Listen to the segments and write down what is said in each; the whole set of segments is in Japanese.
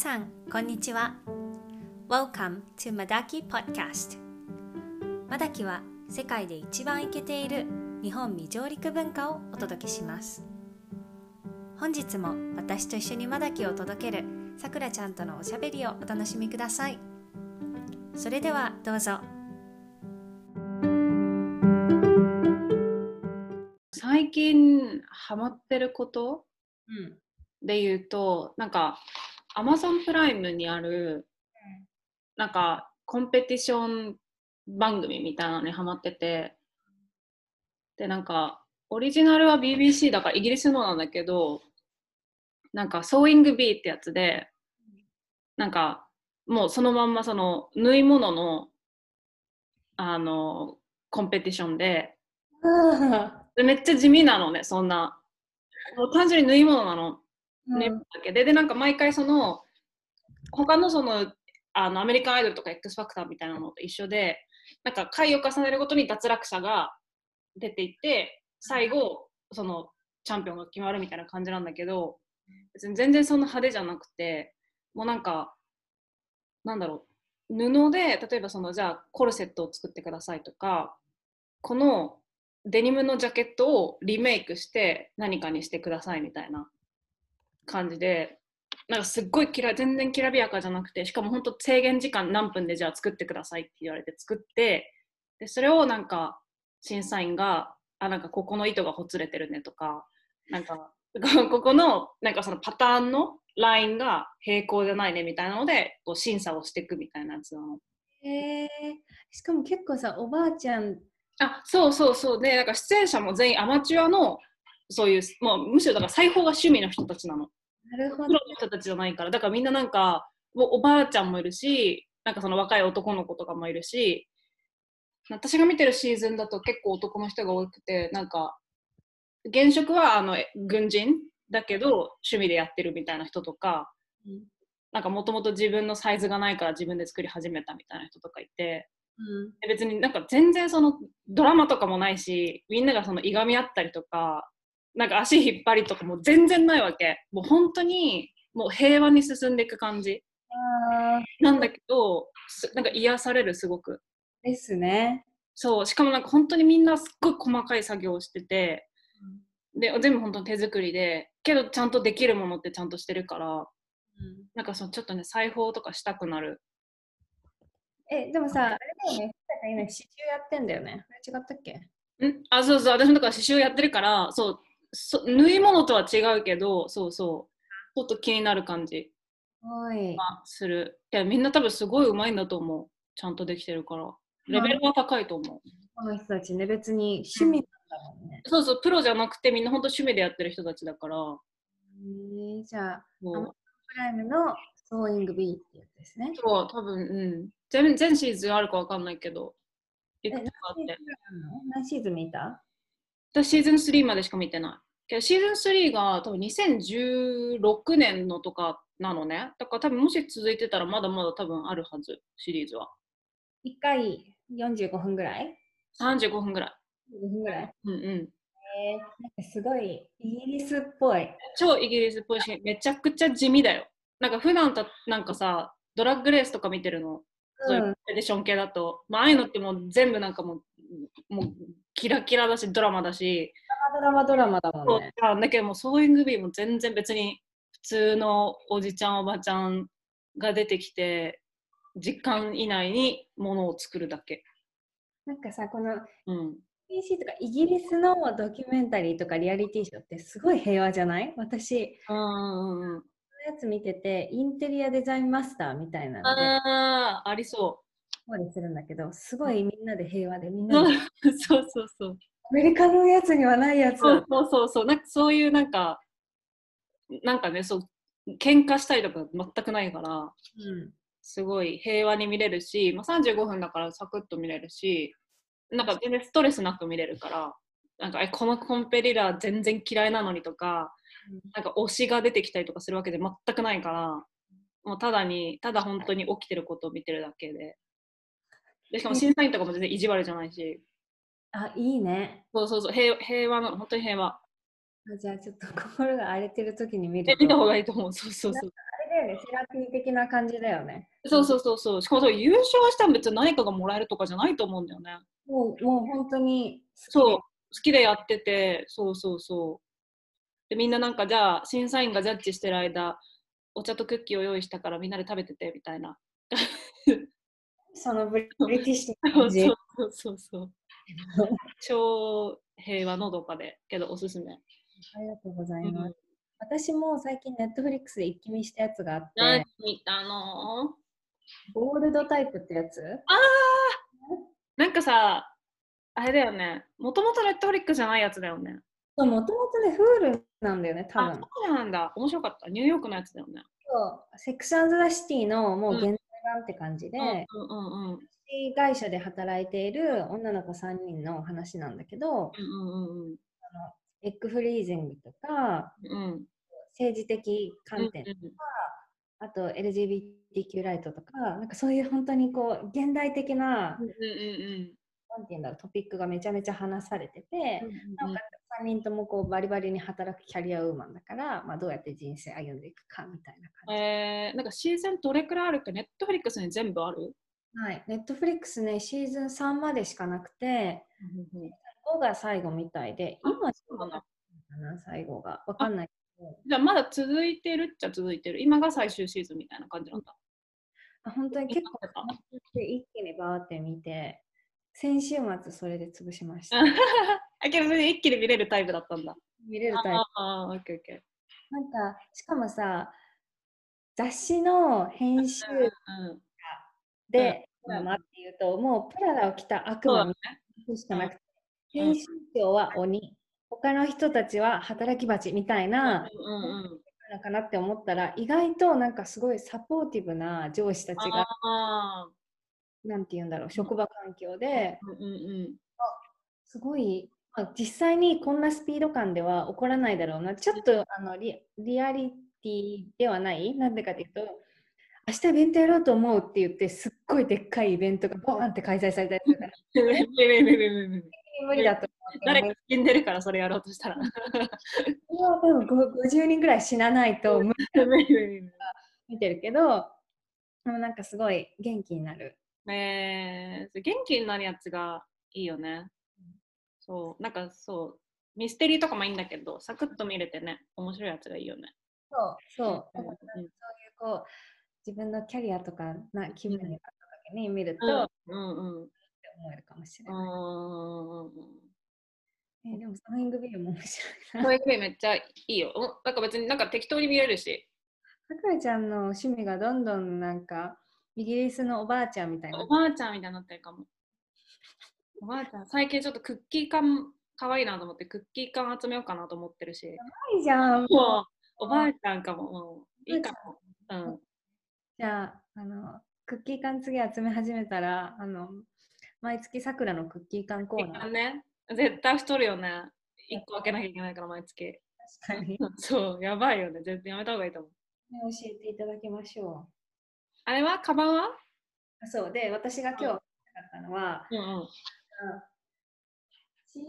さん、こんにちは。Welcome to Madaki Podcast。マダキは世界で一番イケている日本未上陸文化をお届けします。本日も私と一緒にマダキを届けるさくらちゃんとのおしゃべりをお楽しみください。それではどうぞ。最近ハマってることうん。で言うとなんか Amazon プライムにあるなんかコンペティション番組みたいなのにハマってて。でなんかオリジナルは BBC だからイギリスのなんだけどなんかソーイングビーってやつでなんかもうそのまんまその縫い物のあのコンペティションで。でめっちゃ地味なのねそんな。単純に縫い物なのね、だけで。でなんか毎回その他のそのあのアメリカンアイドルとか X ファクターみたいなのと一緒でなんか回を重ねるごとに脱落者が出ていって最後そのチャンピオンが決まるみたいな感じなんだけど別に全然そんな派手じゃなくてもうなんかなんだろう布で例えばそのじゃあコルセットを作ってくださいとかこのデニムのジャケットをリメイクして何かにしてくださいみたいな感じでなんかすっごいきら全然きらびやかじゃなくてしかも本当制限時間何分でじゃあ作ってくださいって言われて作ってでそれをなんか審査員があなんかここの糸がほつれてるねとかなんか ここのなんかそのパターンのラインが平行じゃないねみたいなのでこう審査をしていくみたいなやつなの。へえしかも結構さ、おばあちゃん、あそうそうそうでなんか出演者も全員アマチュアのそういうもうむしろだから裁縫が趣味の人たちなの。なるほど。プロ。の人たちじゃないから。だからみんななんかおばあちゃんもいるしなんかその若い男の子とかもいるし私が見てるシーズンだと結構男の人が多くてなんか現職はあのえ軍人だけど趣味でやってるみたいな人とかうん。なんかもともと自分のサイズがないから自分で作り始めたみたいな人とかいてうん。で別になんか全然そのドラマとかもないしみんながそのいがみ合ったりとかなんか足引っ張りとかも全然ないわけ。もう本当にもう平和に進んでいく感じ。あなんだけどすなんか癒されるすごく。ーですね。そう。しかもなんか本当にみんなすっごい細かい作業をしててで全部本当に手作りでけどちゃんとできるものってちゃんとしてるからなんかそのちょっとね裁縫とかしたくなる。え、でもさ、あれだよね、今刺繍やってんだよね。あれ違ったっけ？ん？あそうそう。私もだから刺繍やってるからそうそ縫い物とは違うけどそうそう。ちょっと気になる感じ。はする。いやみんな多分すごい上手いんだと思う。ちゃんとできてるから。レベルは高いと思う、この人たちね、別に趣味なんだもんね。そうそう。プロじゃなくてみんな本当趣味でやってる人たちだから。へえじゃあ、もう。プライムのソーイングビーってやつですね。そう多分うん。全全シーズンあるかわかんないけどいくつかあって。何シーズン見た？私シーズン3までしか見てないけどシーズン3が多分2016年のとかなのねだから多分もし続いてたらまだまだ多分あるはずシリーズは ?1 回45分ぐらい？35分ぐらい ?5 分ぐらい？うんうんえー、なんかすごいイギリスっぽい。超イギリスっぽいしめちゃくちゃ地味だよなんか普段たなんかさドラッグレースとか見てるのそういうエディション系だと、まあああいうのってもう全部なんかもうもうキラキラだしドラマだし。ドラマドラマだもんね。だけどもうソーイングビーも全然別に普通のおじちゃんおばちゃんが出てきて時間以内にものを作るだけ。なんかさ、このうん、BBC とかイギリスのドキュメンタリーとかリアリティショーってすごい平和じゃない？私、うんうんうん、このやつ見てて、インテリアデザインマスターみたいなので、ああありそこうするんだけど、すごいみんなで平和で、みんう。そうなで そうそうそう。アメリカのやつにはないやつ。そうそうそうそうなんかそういうなんかなんかねそう喧嘩したりとか全くないからうんすごい平和に見れるし、まあ、35分だからサクッと見れるしなんか全然ストレスなく見れるからなんかえこのコンペリラ全然嫌いなのにとかなんか推しが出てきたりとかするわけで全くないからもうただにただ本当に起きてることを見てるだけででしかも審査員とかも全然意地悪じゃないしあ、いいね。そうそうそう平平和なの本当に平和あじゃあちょっと心が荒れてる時に見る見た方がいいと思うそうそうそうあれだだよね、セラピー的な感じだよね。そうそうそうそう。しかもそう優勝したら別に何かがもらえるとかじゃないと思うんだよね。もう、もう本当にそう、好きでやってて、そうそうそう。で、みんななんかじゃあ、審査員がジャッジしてる間、お茶とクッキーを用意したからみんなで食べててみたいな。そのブリブリティッシュなそう感じ。そうそうそう。超平和のどかで、けどおすすめ。ありがとうございうます。ん、私も最近ネットフリックスで一気見したやつがあって、何見たの？ゴールドタイプってやつ？あなんかさ、あれだよね。もともとネットフリックスじゃないやつだよね。そう、もともとね、Hulu なんだよね、多あ、分。そうなんだ。面白かった。ニューヨークのやつだよね。そうセックスザ・シティのもううんって感じで、うんうんうん会社で働いている女の子3人の話なんだけど、うんうんうんエッグフリージングとか、うん。政治的観点、うんあと LGBTQ ライトとか、なんかそういう本当にこう、現代的な、うんうんうんなんていうんだろう、トピックがめちゃめちゃ話されてて、うんなおかつ3人ともこうバリバリに働くキャリアウーマンだから、まあ、どうやって人生歩んでいくかみたいな感じ。えー、なんかシーズンどれくらいあるっけ？ネットフリックスに全部ある？はい、ネットフリックスね、シーズン3までしかなくて、5が最後みたいで、今、そうなんだかな、最後が。わかんない。じゃあまだ続いてるっちゃ続いてる。今が最終シーズンみたいな感じなんだ。あ本当に結構一気にバーって見て、先週末それで潰しました。あけどそれで一気に見れるタイプだったんだ。見れるタイプ。ああ、オッケーオッケなんか、しかもさ、雑誌の編集。で、うんドラマっていうと、もうプラダを着た悪魔みたいな人しかなくて、うん編集長は鬼、他の人たちは働き蜂みたいなうんうんうん。のかなって思ったら、意外となんかすごいサポーティブな上司たちが、ああ。なんて言うんだろう、職場環境で、うんうんうん。すごい、まあ、実際にこんなスピード感では起こらないだろうな。ちょっとあのリリアリティではない？なんでかというと、明日イベントやろうと思うって言って、すっごいでっかいイベントがボーンって開催されたりするから、無理だと。誰か死ん。でるからそれやろうとしたら。これは多分ご50人ぐらい死なないと無理見てるけど、でもなん。かすごい元気になる。えー、元気になるやつがいいよね。そう、なんかそう、ミステリーとかもいいんだけど、サクッと見れてね、面白いやつがいいよね。そう、そう。そういうこう、自分のキャリアとかな気分になった時に見ると、うんってうんうん。思えるかもしれうない。んうんえでも、サイングビデオも面白いこな。れクイめっちゃいいよ。おなんか別になんか適当に見れるし。さくらちゃんの趣味がどんどんなんか、イギリスのおばあちゃんみたいなお。ばあちゃんみたいになってるかも。おばあちゃん、最近ちょっとクッキー缶かわいいなと思って、クッキー缶集めようかなと思ってるし。いいじゃん。もうおばあちゃんかも。うん、いいかも。うん。じゃあ、あの、クッキー缶次集め始めたら、あの、毎月さくらのクッキー缶コーナー。ね、絶対太るよね。1個開けなきゃいけないから、毎月。確かに、ね、そう、やばいよね。絶対やめた方がいいと思う。教えていただきましょあれは？カバンは？そうで、私が今日言いたかったのは、うんうん。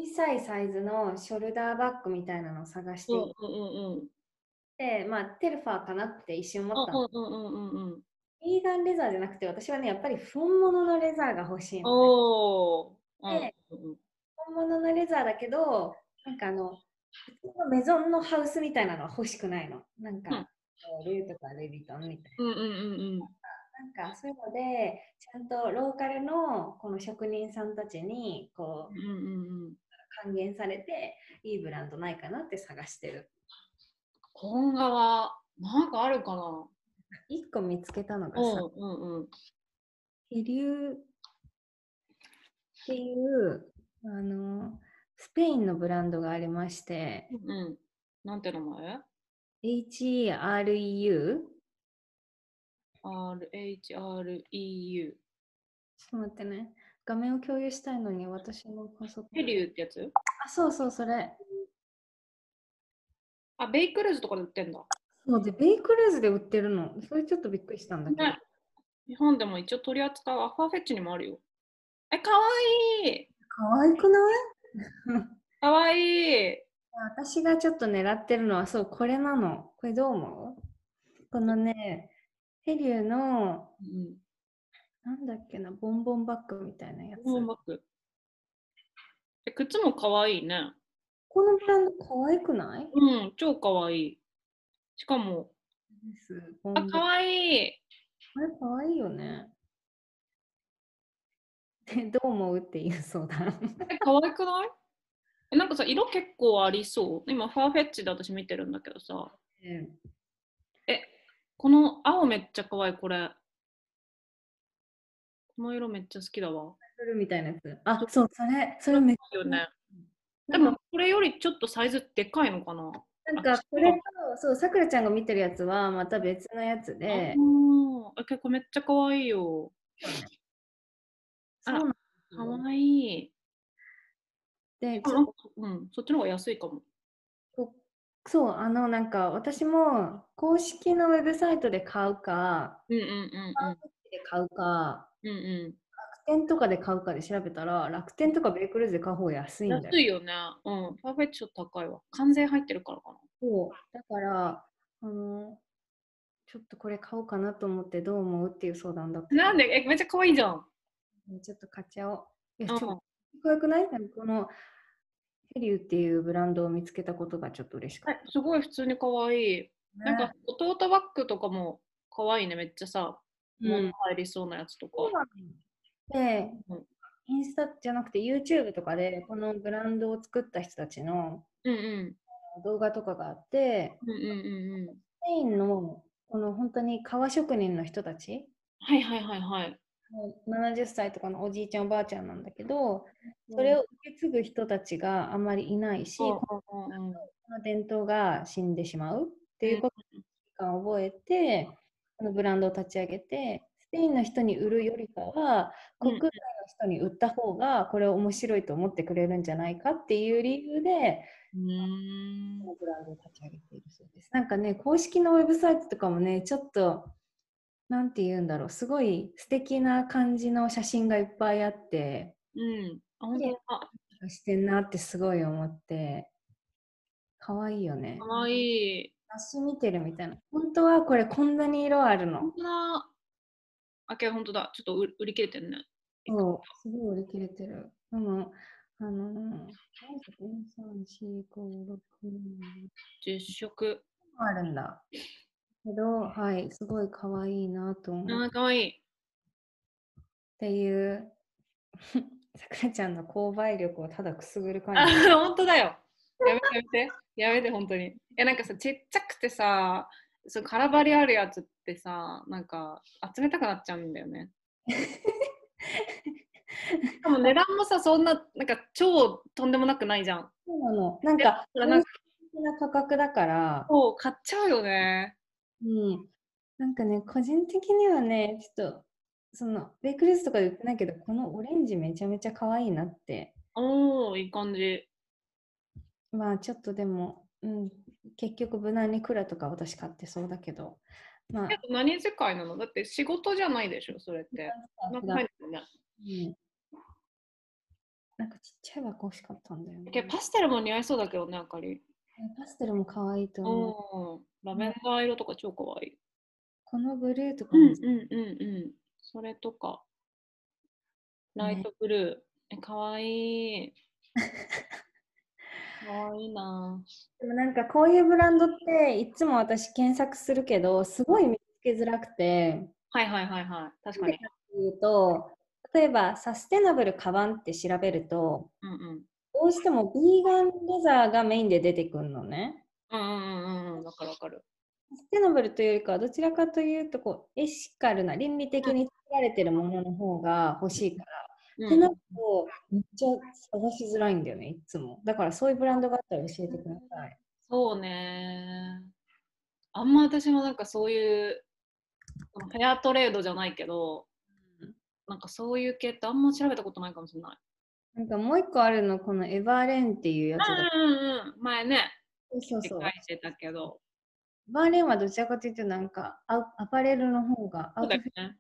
小さいサイズのショルダーバッグみたいなのを探していうんうんうん。て、まあ、テルファーかなって一瞬思ったの。うんうんうんうんうん。ビーガンレザーじゃなくて、私はね、やっぱり本物のレザーが欲しいの、ね。おー。でうんうん本物のレザーだけど、なんかあの、普通のメゾンのハウスみたいなのは欲しくないの。なんか、ルーとかルイ・ヴィトンみたいうんうんうんな。なんかそういうので、ちゃんとローカルのこの職人さんたちにこううんうんうんうん。還元されて、いいブランドないかなって探してる。本革、なんかあるかな？一個見つけたのがさ、うんうんうん。ヘリューっていう、あの、スペインのブランドがありまして、うん。なんて名前？HEREU? ?RHREU。ちょっと待ってね。画面を共有したいのに私のパソコン。ヘリューってやつ？あ、そうそう、それ。あ、ベイクルーズとかで売ってんだ。そうで、ベイクルーズで売ってるの。それちょっとびっくりしたんだけど。ね日本でも一応取り扱うアファーフェッチにもあるよ。え、かわいいかわいくない？かわいい私がちょっと狙ってるのは、そう、これなの。これどう思う？このね、ヘリューの、うん。なんだっけな、ボンボンバッグみたいなやつ。ボンバッグ。え、靴もかわいいね。このブランド可愛くない？うん、超かわいい。しかも、あ、ボンかわいい。あれ可愛いよね。で、どう思うっていう相談。え、かわいくない？え、なんかさ、色結構ありそう。今、ファーフェッチで私見てるんだけどさ。うんえ、この青めっちゃかわいい、これ。この色めっちゃ好きだわ。するみたいなやつ。あ、そう、それ、それめっちいいよね。ゃ。でも、これよりちょっとサイズでかいのかななんか、これと、そう、さくらちゃんが見てるやつはまた別のやつで、うん。え、結構めっちゃかわいいよ。あらそうなんですかよわいい。で、うん、そっちの方が安いかも。こそう、あの、なんか、私も公式のウェブサイトで買うか、うんうんうんで買うか、うん。うんう楽天とかで買うかで調べたら、楽天とかベイクルーズで買う方が安いんん。だよ。安いよね。うん。パーフェクト高いわ。関税入ってるからかな。そう。だから、あの、ちょっとこれ買おうかなと思ってどう思うっていう相談だった。なんで？え、めっちゃ可愛いじゃん。ちょっと買っちゃおう。いや、うんちょっと可愛くない？このヘリューっていうブランドを見つけたことがちょっと嬉しかっえすごい普通に可愛い。た。なんか、トートバッグとかも可愛いね。めっちゃさ、うん物入りそうなやつとか。でうん、インスタじゃなくて YouTube とかでこのブランドを作った人たちの。動画とかがあって、うんうんうんうん。スペインのこの本当に革職人の人たち、はいはいはいはい。もう70歳とかのおじいちゃんおばあちゃんなんだけど、それを受け継ぐ人たちがあんまりいないし、うんの伝統が死んでしまうっていうことを覚えて、このブランドを立ち上げて、スペインの人に売るよりかは、うん。国内の人に売った方がこれ面白いと思ってくれるんじゃないかっていう理由で、うーん。このブランドを立ち上げているそうです。なんかね、公式のウェブサイトとかもね、ちょっと、なんて言うんだろう、すごい素敵な感じの写真がいっぱいあって、うん。あ、本当だ。してんなってすごい思って、かわいいよねか。わいい。雑誌見てるみたいな。本当はこれこんなに色あるの本。当だ。あ、けど本当だ。ちょっと売売り切れてるね。そう、すごい売り切れてる。でも、あの、3、4、5、6、7 10色。あるんだ。けど、はい、すごい可愛いなと思う。っあー、かわいい。ていう、さくらちゃんの購買力をただくすぐる感あじ。、本当だよ。やめてやめて。やめて、本当に。いや、なんかさ、ちっちゃくてさ、そう空張りあるやつってさ、なんか集めたくなっちゃうんだよね。しかも値段もさ、そんな、なんか超とんでもなくないじゃん。そうなの。なんか、なんか価格だから、そう、買っちゃうよね。うん。なんかね、個人的にはね、ちょっと、その、ベイクルーズとかで売ってないけど、このオレンジめちゃめちゃ可愛いなって。おー、いい感じ。まあ、ちょっとでも、うん、結局無難にいくらとか私買ってそうだけど、まあ、え何世界なの？だって仕事じゃないでしょ、それって。なんかね。うんなんかちっちゃい箱欲しかったんだよね。パステルも似合いそうだけどね、あかり。パステルも可愛いと思う。うん。ラベンダー色とか超かわいい。このブルーとかもうんうんうんうん。それとか。ライトブルー。え、かわいい。かわいいなでもなんかこういうブランドっていつも私検索するけどすごい見つけづらくてはいはいはいはい。確かに。言うと例えばサステナブルカバンって調べるとうんうん。どうしてもビーガンレザーがメインで出てくるのね。うんうんうんうん。わかるわかる。サステナブルというよりかはどちらかというとこうエシカルな倫理的に作られてるものの方が欲しいから。うんってなるとめっちゃ探しづらいんだよねいつも。だからそういうブランドがあったら教えてください。そうね。あんま私もなんかそういう、フェアトレードじゃないけど、なんかそういう系ってあんま調べたことないかもしれない。なんかもう一個あるのこのエバーレンっていうやつが。うんうんうん。前ね、そうそう書い。てたけど。バーレンはどちらかというとなんかアアパレルの方がアウトフィッ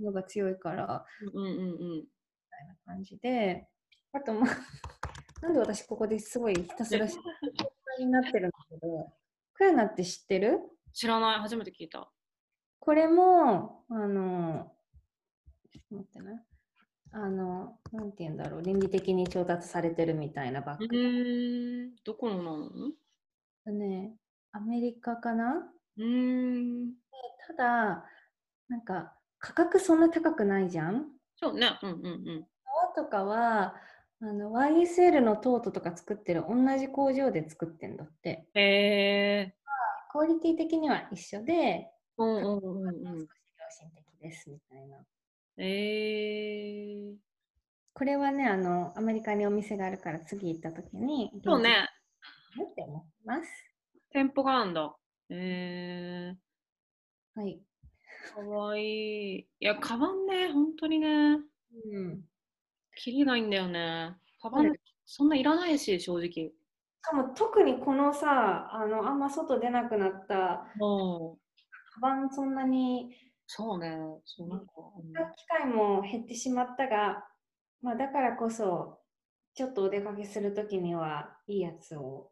の方が強いからうんうんうん。みたいな感じであとまあ なんで私ここですごいひたすら になってるんだけどクヤナって知ってる？知らない、初めて聞いた。これも、あの、ちょっと待ってね。あの、なんて言うんだろう、倫理的に調達されてるみたいなバッうグ。どこのなのうね、アメリカかな？ーん、ただ、なんか価格そんな高くないじゃん？そうね、うんうんうん。革とかはあの YSL のトートとか作ってる同じ工場で作ってんだって。へえクオリティ的には一緒で、ー、うんうんうん少うん。し良心的ですみたいな。えー、これはね、あの、アメリカにお店があるから次行った時に、そうね、現地でって思ってます。店舗があるんだ。えはい。ー、かわいい。いや、カバンね、本当にね、うん。切りないんだよね。カバン、そんないらないし、正直。しかも特にこのさ、あの、あんま外出なくなった、もう、カバンそんなにそうね、そうなんか、うん機会も減ってしまったが、まあ、だからこそ、ちょっとお出かけするときにはいいやつを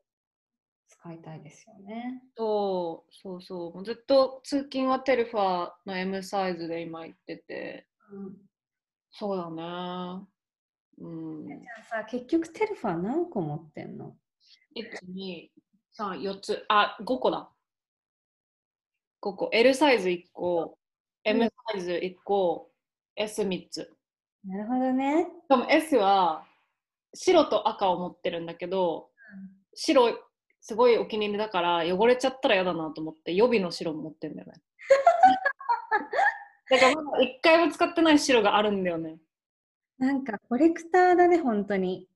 使いたいですよね。そうそうそう。もうずっと通勤はテルファの M サイズで今行ってて。うん、そうだね。うん。じゃあさ、結局テルファ何個持ってんの？123つ。あ5個だ。5個。L サイズ1個 M サイズ1個 S3 つ。なるほどね。しかも S は白と赤を持ってるんだけど白すごいお気に入りだから汚れちゃったら嫌だなと思って予備の白も持ってるんだよね だからまだ一回も使ってない白があるんだよねなんかコレクターだね、本当に。い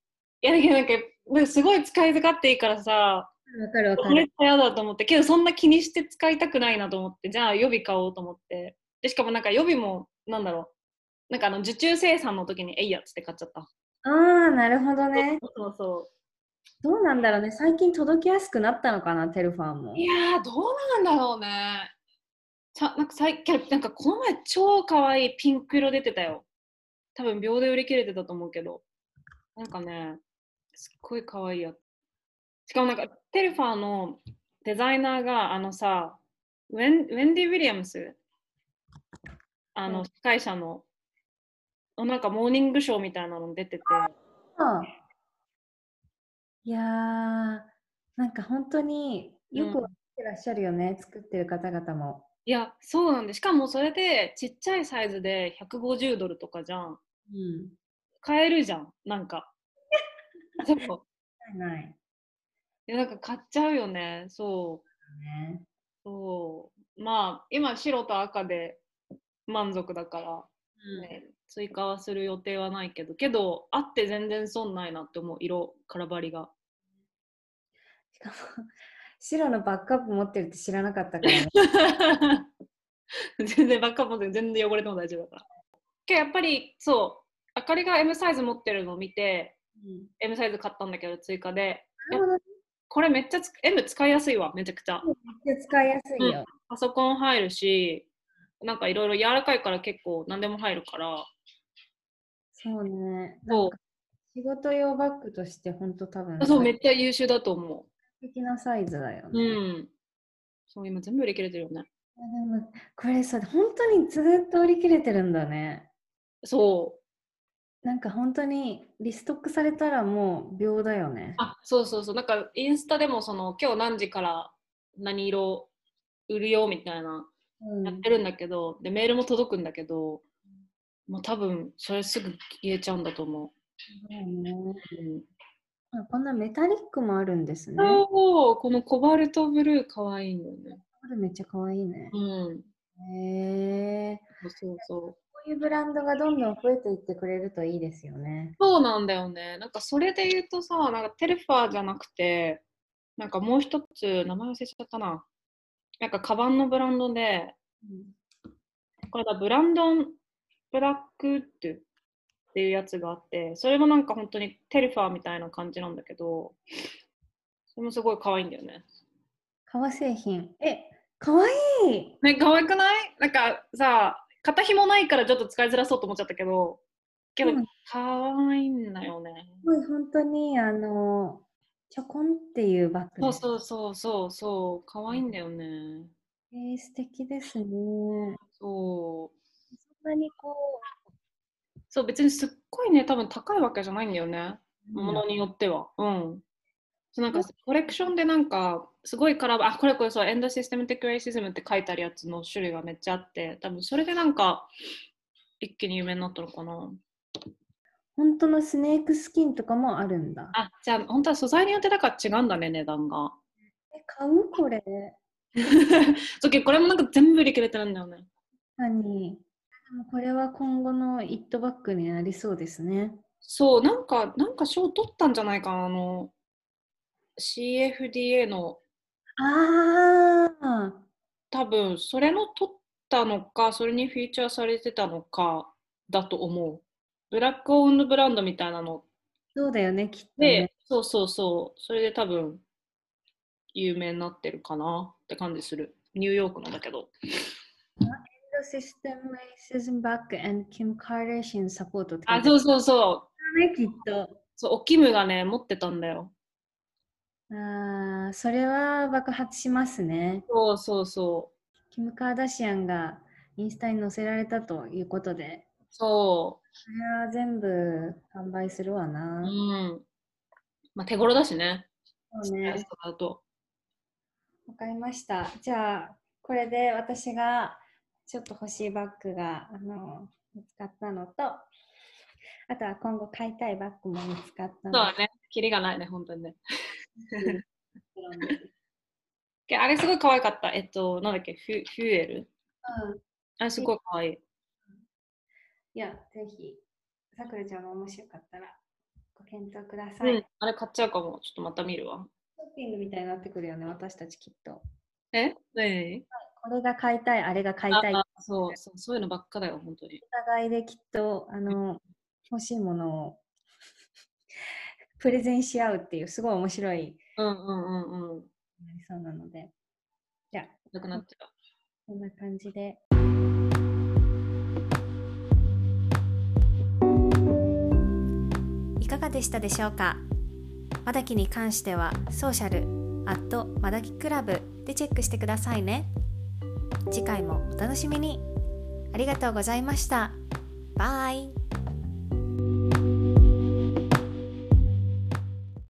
やだけどなんかなんかすごい使い勝手いいからさわかるわかる。こ嫌だと思ってけどそんな気にして使いたくないなと思ってじゃあ予備買おうと思ってでしかもなんか予備もなんだろうなんかあの受注生産の時にえいやっつって買っちゃったああ、なるほどね。そうそうどうなんだろうね。最近届きやすくなったのかな、テルファーも。いやーどうなんだろうね。さなんか最近なんかこの前超可愛いピンク色出てたよ。多分秒で売り切れてたと思うけど。なんかねすっごい可愛いやつ。しかもなんかテルファーのデザイナーがあのさウェンウェンディ・ウィリアムス？あうん。の司会者ののなんかモーニングショーみたいなの出てて。ああいやー、なんか本当によくうん。わかってらっしゃるよね、作ってる方々も。いやそうなんでしかもそれでちっちゃいサイズで150ドルとかじゃん。うん。買えるじゃんなんか。そう。ないない。いやなんか買っちゃうよね。そう。ね。そう。まあ今白と赤で満足だから、ね追加はする予定はないけどけどあって全然損ないなって思う。色空張りが。しかも、白のバックアップ持ってるって知らなかったからね。全然バックアップで全然汚れても大丈夫だから。けどやっぱりそうあかりが M サイズ持ってるのを見てうん、M サイズ買ったんだけど追加で。これめっちゃつ M 使いやすいわめちゃくちゃ。めっちゃ使いやすいよ。パソコン入るしなんかいろいろ柔らかいから結構何でも入るからそうね。なそう仕事用バッグとして本当多分そうめっちゃ優秀だと思最適なサイズだよう。ね。うん。そう、今全部売り切れてるよね。でもこれさ、本当にずっと売り切れてるんだね。そう。なんか本当にリストックされたらもう秒だよね。あ、そうそうそう。なんかインスタでもその今日何時から何色売るよみたいなうんやってるんだけど、でメールも届くんだけど、もう多分それすぐ消えちゃうんだと思そうねう。うん、あこんなメタリックもあるんですね。そう、このコバルトブルー可愛いんだよね。これめっちゃ可愛いね。うん。へえ。そうそうそう。こういうブランドがどんどん増えていってくれるといいですよね。そうなんだよね。なんかそれで言うとさ、なんかテルファーじゃなくて、なんかもう一つ、名前忘れちゃったな。なんかカバンのブランドで、これだ、ブランドンブラックウッドっていうやつがあって、それもなんか本当にテルファーみたいな感じなんだけど、それもすごい可愛いんだよね。革製品。え、可愛いね、可愛くない？なんかさ、肩紐ないからちょっと使いづらそうと思っちゃったけど、けどうん可愛いんだよね。すごい本当にあの、ちょこんっていうバッグそうそうそうそうそう、可愛いんだよね。えー、素敵ですね。そう。なにこそう、別にすっごいね、多分高いわけじゃないんだよね。う、ものによっては。うん。そうなんかコレクションでなんかすごいカラーあこれこれそうエンドシステムテックレイシズムって書いてあるやつの種類がめっちゃあって多分それでなんか一気に有名になったのかな本当のスネークスキンとかもあるんだ。あじゃあ本当は素材によってだから違うんだね値段がえ、買うこれ。そうこれもなんか全部売り切れてるんだよね何？これは今後のイットバッグになりそうですね。そうなんかなんか賞取ったんじゃないかなあの CFDA の。ああ、多分それの取ったのかそれにフィーチャーされてたのかだと思う。ブラックオウンドブランドみたいなの。そうだよね、きっと、で、ね。そうそうそう。それで多分有名になってるかなって感じする。ニューヨークのだけど System Racism Back and Kim Kardashian て書いてあそうそうそうね、きっと。そうおキムがね持ってたんだよああ、それは爆発しますね。そうそうそうキム・カーダシアンがインスタに載せられたということで、そそれは全部販売するわうな。うんまあ手頃だしねそうね。わかりました。じゃあ、これで私がちょっと欲しいバッグがあの見つかったのと、あとは今後買いたいバッグも見つかったの。そうだね。キリがないね本当にね。け あれすごい可愛かった。えっとなんだっけ？フュフュエル？うん。あれすごい可愛い。いや、ぜひ、さくらちゃんも面白かったらご検討ください。うん、あれ買っちゃうかも。ちょっとまた見るわ。ショッピングみたいになってくるよね、私たちきっと。え？何？これが買いたい、あれが買いたい。そうそう、そういうのばっかだよ、本当に。互いできっとあの欲しいものをプレゼンし合うっていう、すごい面白いうんうんうんうん。なりそうなので。じゃあ、なくなっちゃう。こんな感じで。いかがでしたでしょうか？まだきに関してはソーシャル、アットまだきクラブでチェックしてくださいね。次回もお楽しみに。ありがとうございました。バイ。